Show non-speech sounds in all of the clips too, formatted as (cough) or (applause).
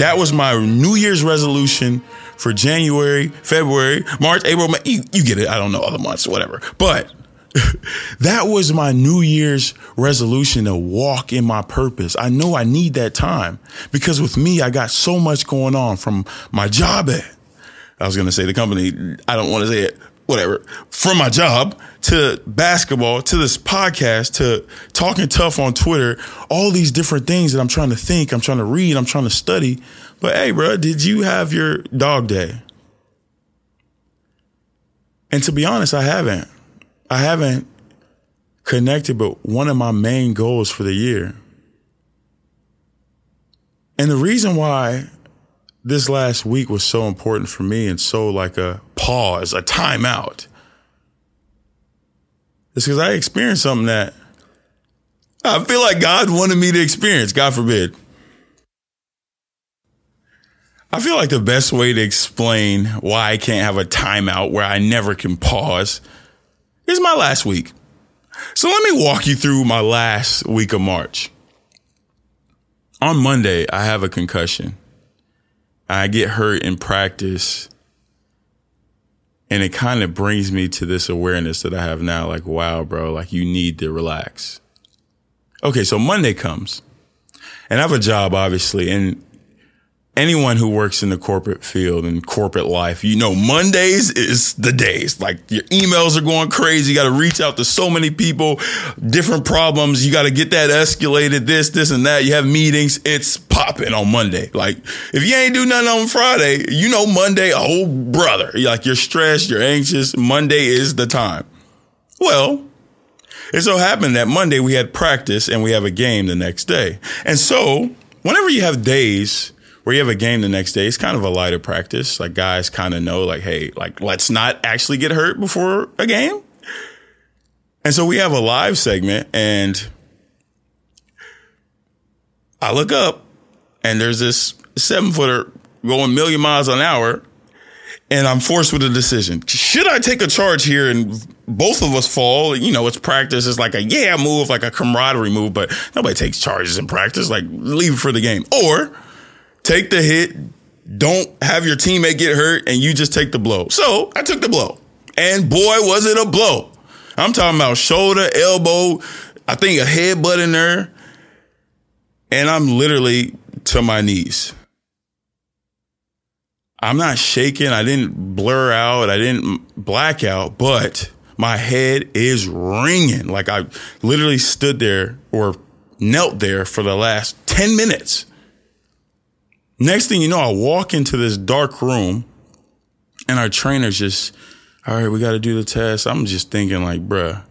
That was my New Year's resolution for January, February, March, April, May. You, you get it. I don't know other months, whatever. But (laughs) that was my New Year's resolution to walk in my purpose. I know I need that time because with me, I got so much going on from my job at, I was going to say the company. I don't want to say it, whatever, from my job to basketball to this podcast to talking tough on Twitter, all these different things that I'm trying to think, I'm trying to read, I'm trying to study. But hey, bro, did you have your dog day? And to be honest, I haven't. I haven't connected, but one of my main goals for the year. And the reason why this last week was so important for me and so like a pause, a timeout, is because I experienced something that I feel like God wanted me to experience, God forbid. I feel like the best way to explain why I can't have a timeout where I never can pause is my last week. So let me walk you through my last week of March. On Monday, I have a concussion. I get hurt in practice. And it kind of brings me to this awareness that I have now like, wow, bro, like you need to relax. Okay, so Monday comes and I have a job, obviously. And anyone who works in the corporate field and corporate life, you know, Mondays is the days. Like your emails are going crazy. You got to reach out to so many people, different problems. You got to get that escalated, this, this, and that. You have meetings. It's popping on Monday. Like if you ain't do nothing on Friday, you know, Monday, oh brother, like you're stressed, you're anxious. Monday is the time. Well, it so happened that Monday we had practice and we have a game the next day. And so whenever you have days where you have a game the next day, it's kind of a lighter practice. Like guys kind of know, like, hey, like let's not actually get hurt before a game. And so we have a live segment, and I look up, and there's this seven footer going million miles an hour, and I'm forced with a decision. Should I take a charge here and both of us fall? You know, it's practice. It's like a yeah move, like a camaraderie move, but nobody takes charges in practice. Like leave it for the game. Or take the hit, don't have your teammate get hurt, and you just take the blow. So I took the blow. And boy, was it a blow. I'm talking about shoulder, elbow, I think a headbutt in there. And I'm literally to my knees. I'm not shaking. I didn't blur out. I didn't black out, but my head is ringing. Like I literally stood there or knelt there for the last 10 minutes. Next thing you know, I walk into this dark room and our trainer's just, all right, we got to do the test. I'm just thinking like, bruh,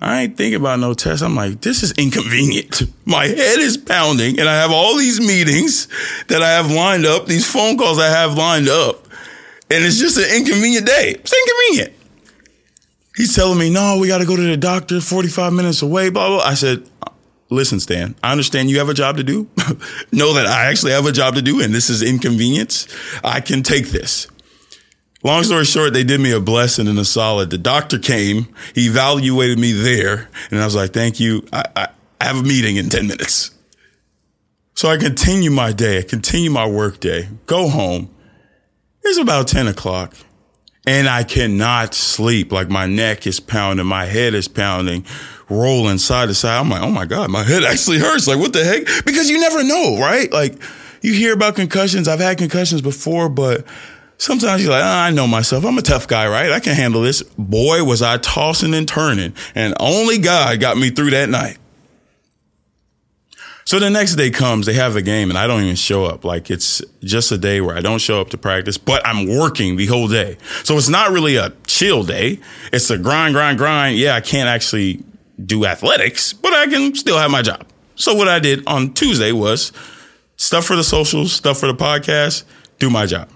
I ain't thinking about no test. I'm like, this is inconvenient. (laughs) My head is pounding and I have all these meetings that I have lined up, these phone calls I have lined up. And it's just an inconvenient day. It's inconvenient. He's telling me, no, we got to go to the doctor 45 minutes away, blah, blah. I said, listen, Stan, I understand you have a job to do. (laughs) know that I actually have a job to do and this is inconvenience. I can take this. Long story short, they did me a blessing and a solid. The doctor came, he evaluated me there, and I was like, thank you. I, I, I have a meeting in 10 minutes. So I continue my day, I continue my work day, go home. It's about 10 o'clock and I cannot sleep. Like my neck is pounding, my head is pounding, rolling side to side. I'm like, oh my God, my head (laughs) actually hurts. Like, what the heck? Because you never know, right? Like, you hear about concussions. I've had concussions before, but sometimes you're like, oh, I know myself. I'm a tough guy, right? I can handle this. Boy, was I tossing and turning, and only God got me through that night. So the next day comes, they have a game, and I don't even show up. Like it's just a day where I don't show up to practice, but I'm working the whole day. So it's not really a chill day. It's a grind, grind, grind. Yeah, I can't actually do athletics, but I can still have my job. So what I did on Tuesday was stuff for the socials, stuff for the podcast, do my job.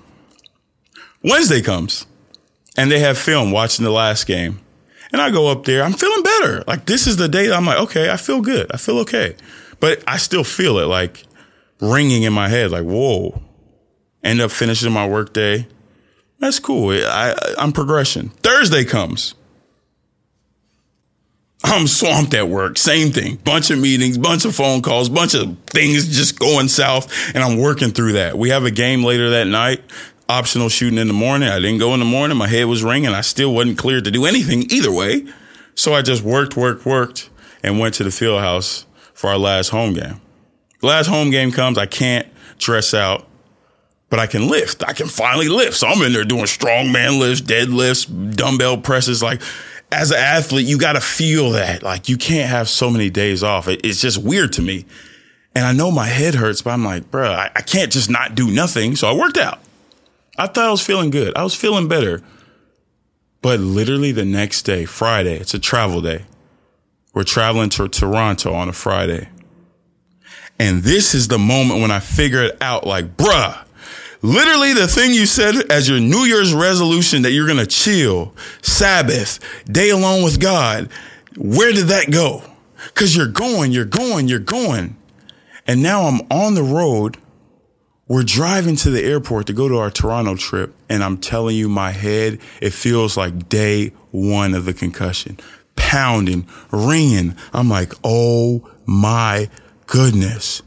Wednesday comes and they have film watching the last game. And I go up there, I'm feeling better. Like this is the day I'm like, okay, I feel good. I feel okay. But I still feel it like ringing in my head, like, whoa. End up finishing my workday. That's cool. I, I'm progression. Thursday comes. I'm swamped at work. Same thing. Bunch of meetings, bunch of phone calls, bunch of things just going south. And I'm working through that. We have a game later that night. Optional shooting in the morning. I didn't go in the morning. My head was ringing. I still wasn't cleared to do anything either way. So I just worked, worked, worked and went to the field house for our last home game. Last home game comes. I can't dress out, but I can lift. I can finally lift. So I'm in there doing strongman lifts, deadlifts, dumbbell presses. Like, as an athlete, you got to feel that. Like you can't have so many days off. It, it's just weird to me. And I know my head hurts, but I'm like, bro, I, I can't just not do nothing. So I worked out. I thought I was feeling good. I was feeling better. But literally the next day, Friday, it's a travel day. We're traveling to Toronto on a Friday. And this is the moment when I figure it out like, bruh, Literally, the thing you said as your New Year's resolution that you're going to chill, Sabbath, day alone with God, where did that go? Because you're going, you're going, you're going. And now I'm on the road. We're driving to the airport to go to our Toronto trip. And I'm telling you, my head, it feels like day one of the concussion, pounding, ringing. I'm like, oh my goodness.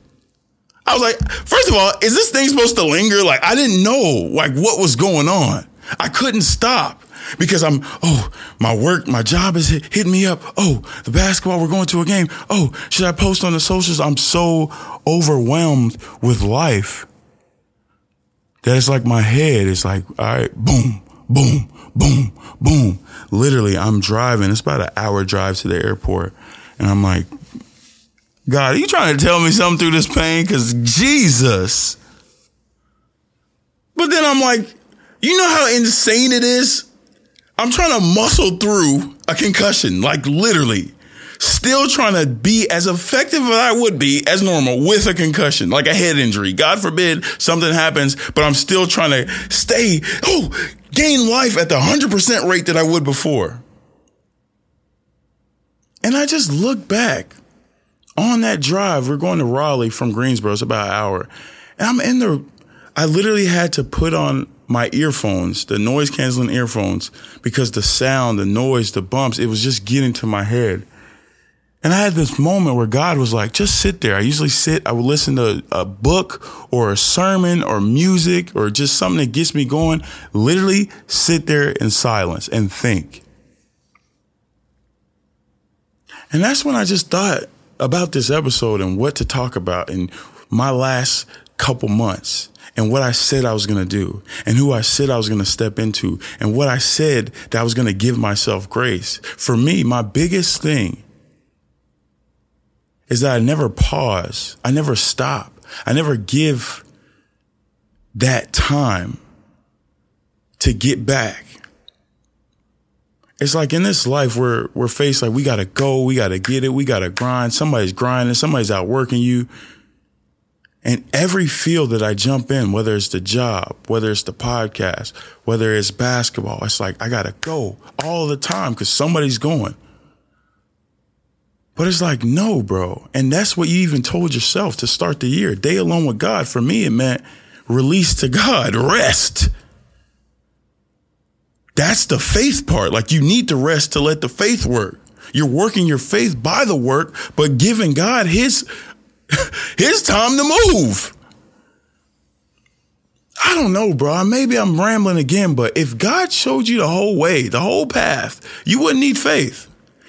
I was like, first of all, is this thing supposed to linger? Like, I didn't know like what was going on. I couldn't stop because I'm, oh, my work, my job is hit, hitting me up. Oh, the basketball, we're going to a game. Oh, should I post on the socials? I'm so overwhelmed with life that it's like my head is like, all right, boom, boom, boom, boom. Literally, I'm driving. It's about an hour drive to the airport. And I'm like, God, are you trying to tell me something through this pain? Cause Jesus. But then I'm like, you know how insane it is? I'm trying to muscle through a concussion, like literally. Still trying to be as effective as I would be as normal with a concussion, like a head injury. God forbid something happens, but I'm still trying to stay, oh, gain life at the 100% rate that I would before. And I just look back on that drive, we're going to Raleigh from Greensboro. It's about an hour. And I'm in the, I literally had to put on my earphones, the noise canceling earphones, because the sound, the noise, the bumps, it was just getting to my head. And I had this moment where God was like, just sit there. I usually sit, I would listen to a book or a sermon or music or just something that gets me going. Literally sit there in silence and think. And that's when I just thought, about this episode and what to talk about in my last couple months and what I said I was going to do and who I said I was going to step into and what I said that I was going to give myself grace. For me, my biggest thing is that I never pause. I never stop. I never give that time to get back it's like in this life we're we're faced like we gotta go, we gotta get it, we gotta grind. Somebody's grinding, somebody's out working you. And every field that I jump in, whether it's the job, whether it's the podcast, whether it's basketball, it's like I gotta go all the time because somebody's going. But it's like, no, bro. And that's what you even told yourself to start the year. Day alone with God. For me, it meant release to God, (laughs) rest. That's the faith part. Like you need to rest to let the faith work. You're working your faith by the work, but giving God his, (laughs) his time to move. I don't know, bro. Maybe I'm rambling again, but if God showed you the whole way, the whole path, you wouldn't need faith.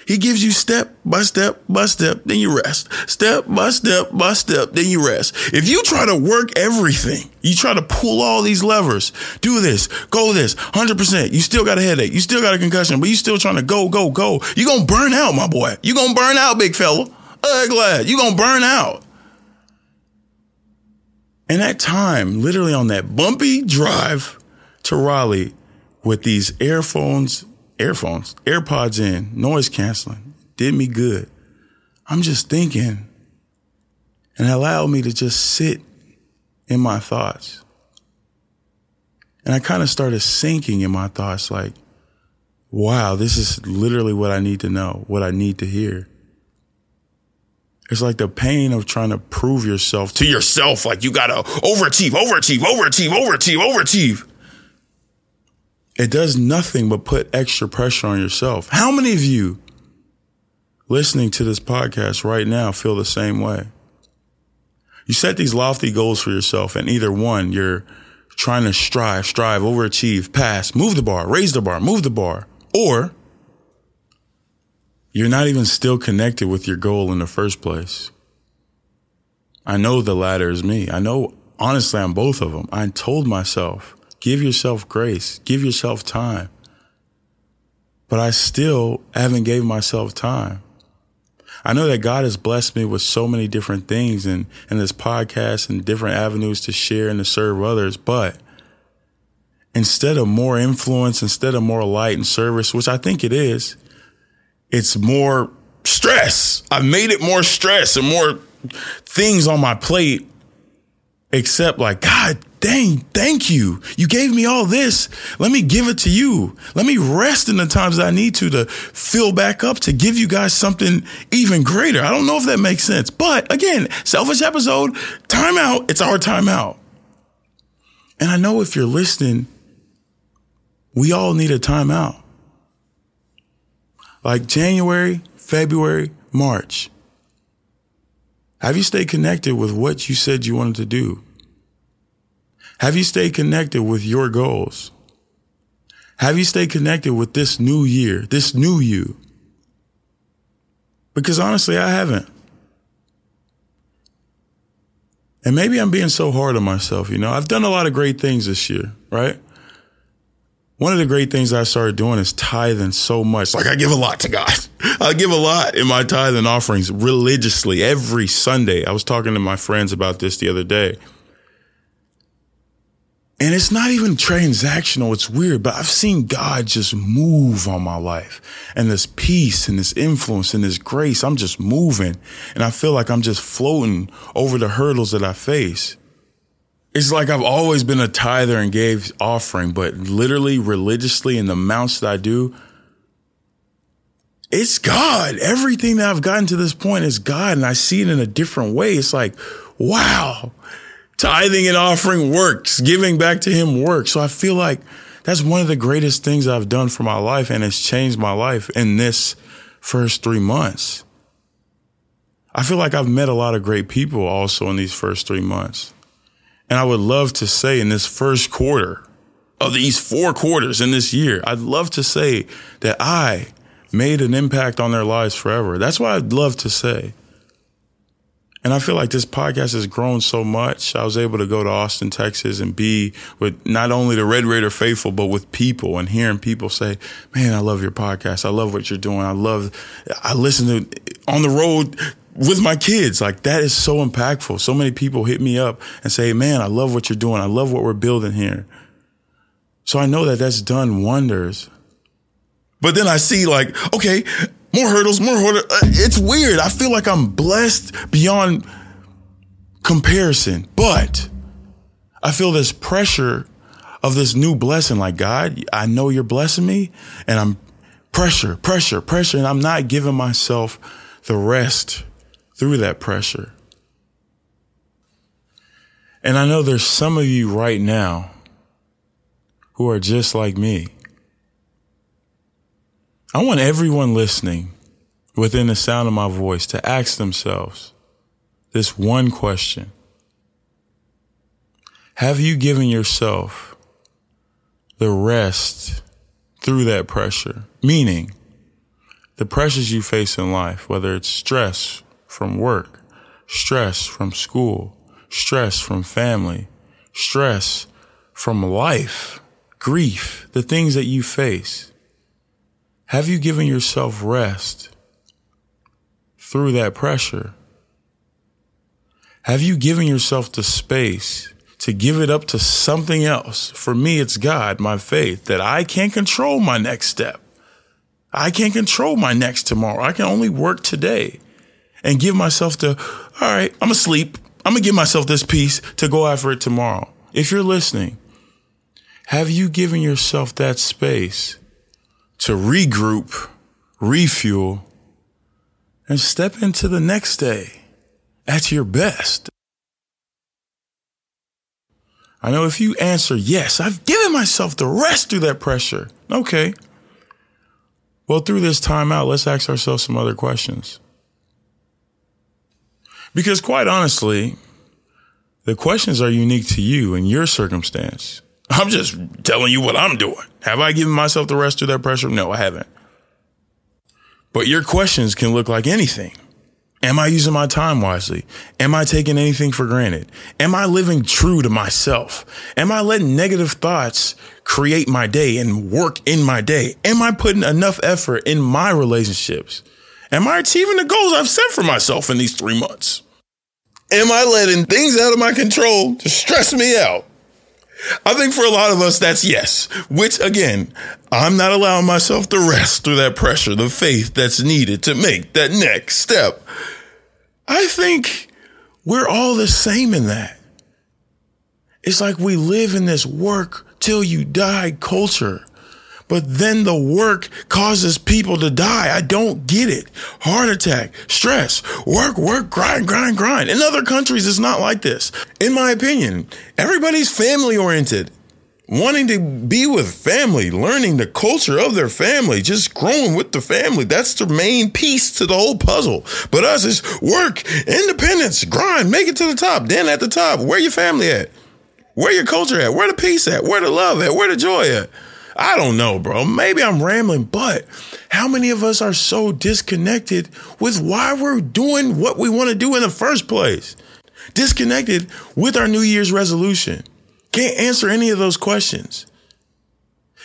He gives you step by step by step, then you rest. Step by step by step, then you rest. If you try to work everything, you try to pull all these levers, do this, go this, 100%, you still got a headache, you still got a concussion, but you still trying to go, go, go. you going to burn out, my boy. you going to burn out, big fella. Uh, glad. you going to burn out. And that time, literally on that bumpy drive to Raleigh with these earphones earphones, AirPods in, noise canceling, did me good. I'm just thinking and allowed me to just sit in my thoughts. And I kind of started sinking in my thoughts like, wow, this is literally what I need to know, what I need to hear. It's like the pain of trying to prove yourself to yourself, like you gotta overachieve, overachieve, overachieve, overachieve, overachieve it does nothing but put extra pressure on yourself. How many of you listening to this podcast right now feel the same way. You set these lofty goals for yourself, and either one, you're trying to strive, strive, overachieve, pass, move the bar, raise the bar, move the bar, or you're not even still connected with your goal in the first place. I know the latter is me. I know, honestly, I'm both of them. I told myself, give yourself grace, give yourself time. But I still haven't gave myself time. I know that God has blessed me with so many different things and in this podcast and different avenues to share and to serve others. But instead of more influence, instead of more light and service, which I think it is, it's more stress. I've made it more stress and more things on my plate, except like, God dang, thank you. You gave me all this. Let me give it to you. Let me rest in the times that I need to to fill back up to give you guys something even greater. I don't know if that makes sense. But again, selfish episode, timeout. It's our timeout. And I know if you're listening, we all need a timeout. Like January, February, March. Have you stayed connected with what you said you wanted to do? Have you stayed connected with your goals? Have you stayed connected with this new year, this new you? Because honestly, I haven't. And maybe I'm being so hard on myself, you know. I've done a lot of great things this year, right? One of the great things I started doing is tithing so much. Like I give a lot to God. (laughs) I give a lot in my tithe and offerings religiously every Sunday. I was talking to my friends about this the other day. And it's not even transactional. It's weird, but I've seen God just move on my life and this peace and this influence and this grace. I'm just moving and I feel like I'm just floating over the hurdles that I face it's like I've always been a tither and gave offering, but literally religiously in the amounts that I do, it's God. Everything that I've gotten to this point is God. And I see it in a different way. It's like, wow, tithing and offering works. Giving back to him works. So I feel like that's one of the greatest things I've done for my life. And it's changed my life in this first three months. I feel like I've met a lot of great people also in these first three months. And I would love to say in this first quarter of these four quarters in this year, I'd love to say that I made an impact on their lives forever. That's what I'd love to say. And I feel like this podcast has grown so much. I was able to go to Austin, Texas and be with not only the Red Raider faithful, but with people and hearing people say, man, I love your podcast. I love what you're doing. I love, I listen to on the road with my kids. Like that is so impactful. So many people hit me up and say, man, I love what you're doing. I love what we're building here. So I know that that's done wonders. But then I see like, okay, more hurdles, more hurdles. Uh, it's weird. I feel like I'm blessed beyond comparison, but I feel this pressure of this new blessing. Like God, I know you're blessing me and I'm pressure, pressure, pressure. And I'm not giving myself the rest through that pressure. And I know there's some of you right now who are just like me. I want everyone listening within the sound of my voice to ask themselves this one question. Have you given yourself the rest through that pressure? Meaning, the pressures you face in life, whether it's stress, from work, stress from school, stress from family, stress from life, grief, the things that you face. Have you given yourself rest through that pressure? Have you given yourself the space to give it up to something else? For me, it's God, my faith, that I can't control my next step. I can't control my next tomorrow. I can only work today and give myself the, all right, I'm asleep. I'm going to give myself this peace to go after it tomorrow. If you're listening, have you given yourself that space to regroup, refuel, and step into the next day at your best? I know if you answer yes, I've given myself the rest through that pressure. Okay. Well, through this timeout, let's ask ourselves some other questions. Because quite honestly, the questions are unique to you and your circumstance. I'm just telling you what I'm doing. Have I given myself the rest of that pressure? No, I haven't. But your questions can look like anything. Am I using my time wisely? Am I taking anything for granted? Am I living true to myself? Am I letting negative thoughts create my day and work in my day? Am I putting enough effort in my relationships? Am I achieving the goals I've set for myself in these three months? Am I letting things out of my control to stress me out? I think for a lot of us, that's yes. Which again, I'm not allowing myself to rest through that pressure, the faith that's needed to make that next step. I think we're all the same in that. It's like we live in this work till you die culture but then the work causes people to die. I don't get it. Heart attack, stress, work, work, grind, grind, grind. In other countries, it's not like this. In my opinion, everybody's family oriented. Wanting to be with family, learning the culture of their family, just growing with the family. That's the main piece to the whole puzzle. But us is work, independence, grind, make it to the top. Then at the top, where your family at? Where your culture at? Where the peace at? Where the love at? Where the joy at? I don't know, bro. Maybe I'm rambling, but how many of us are so disconnected with why we're doing what we want to do in the first place? Disconnected with our New Year's resolution. Can't answer any of those questions.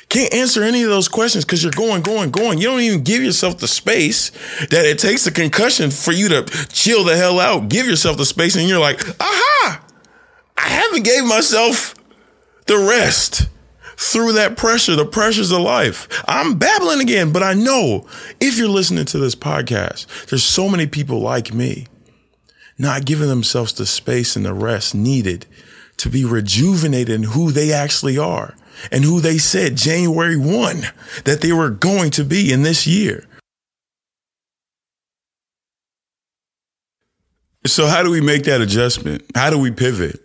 Can't answer any of those questions because you're going, going, going. You don't even give yourself the space that it takes a concussion for you to chill the hell out. Give yourself the space, and you're like, aha, I haven't gave myself the rest through that pressure, the pressures of life. I'm babbling again, but I know if you're listening to this podcast, there's so many people like me not giving themselves the space and the rest needed to be rejuvenated in who they actually are and who they said January 1 that they were going to be in this year. So, how do we make that adjustment? How do we pivot?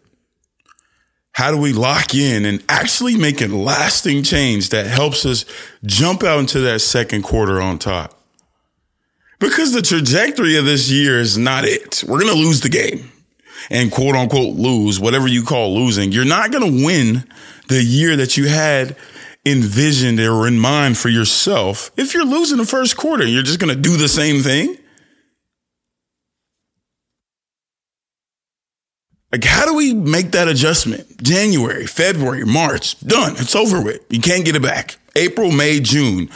How do we lock in and actually make a lasting change that helps us jump out into that second quarter on top? Because the trajectory of this year is not it. We're going to lose the game and quote unquote lose, whatever you call losing. You're not going to win the year that you had envisioned or in mind for yourself if you're losing the first quarter. You're just going to do the same thing. Like, how do we make that adjustment? January, February, March, done. It's over with. You can't get it back. April, May, June.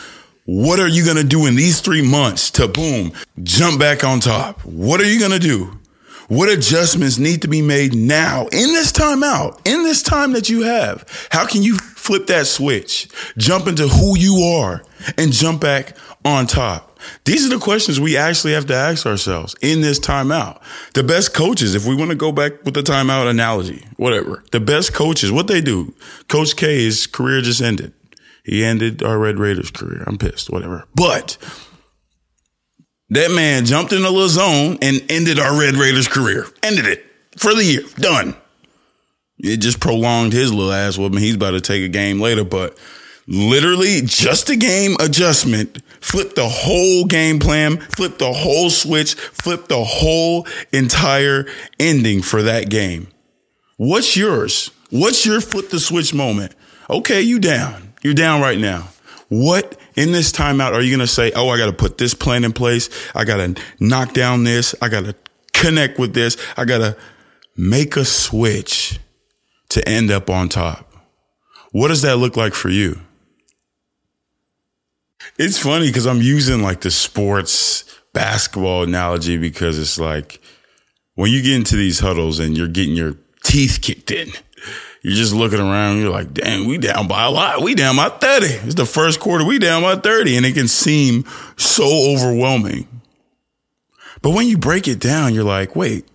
What are you going to do in these three months to boom, jump back on top? What are you going to do? What adjustments need to be made now in this time out, in this time that you have? How can you flip that switch, jump into who you are and jump back on top? These are the questions we actually have to ask ourselves in this timeout. The best coaches, if we want to go back with the timeout analogy, whatever, the best coaches, what they do, Coach K, his career just ended. He ended our Red Raiders career. I'm pissed, whatever. But that man jumped in a little zone and ended our Red Raiders career. Ended it for the year. Done. It just prolonged his little ass whooping. He's about to take a game later, but literally just a game adjustment, flip the whole game plan, flip the whole switch, flip the whole entire ending for that game. What's yours? What's your flip the switch moment? Okay, you down. You're down right now. What in this timeout are you going to say, Oh, I got to put this plan in place. I got to knock down this. I got to connect with this. I got to make a switch to end up on top. What does that look like for you? It's funny because I'm using like the sports basketball analogy because it's like when you get into these huddles and you're getting your teeth kicked in, you're just looking around. You're like, damn, we down by a lot. We down by 30. It's the first quarter. We down by 30. And it can seem so overwhelming. But when you break it down, you're like, wait,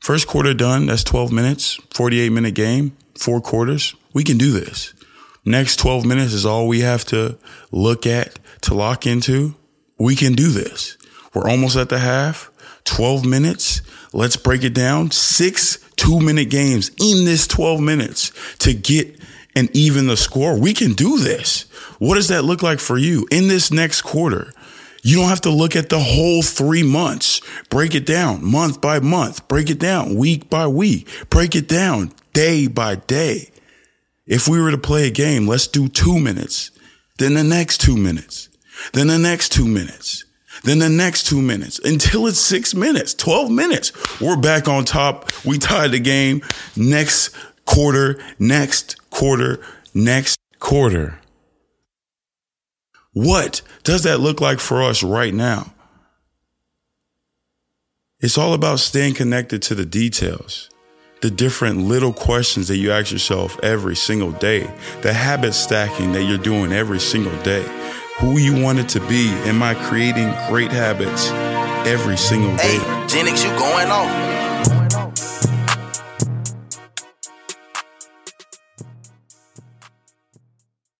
first quarter done. That's 12 minutes, 48 minute game, four quarters. We can do this. Next 12 minutes is all we have to look at to lock into, we can do this. We're almost at the half, 12 minutes. Let's break it down. Six two minute games in this 12 minutes to get and even the score. We can do this. What does that look like for you in this next quarter? You don't have to look at the whole three months. Break it down month by month. Break it down week by week. Break it down day by day. If we were to play a game, let's do two minutes, then the next two minutes, then the next two minutes, then the next two minutes until it's six minutes, 12 minutes. We're back on top. We tied the game. Next quarter, next quarter, next quarter. What does that look like for us right now? It's all about staying connected to the details, the different little questions that you ask yourself every single day, the habit stacking that you're doing every single day, who you want it to be. Am I creating great habits every single day? Hey, Gen X, you going off.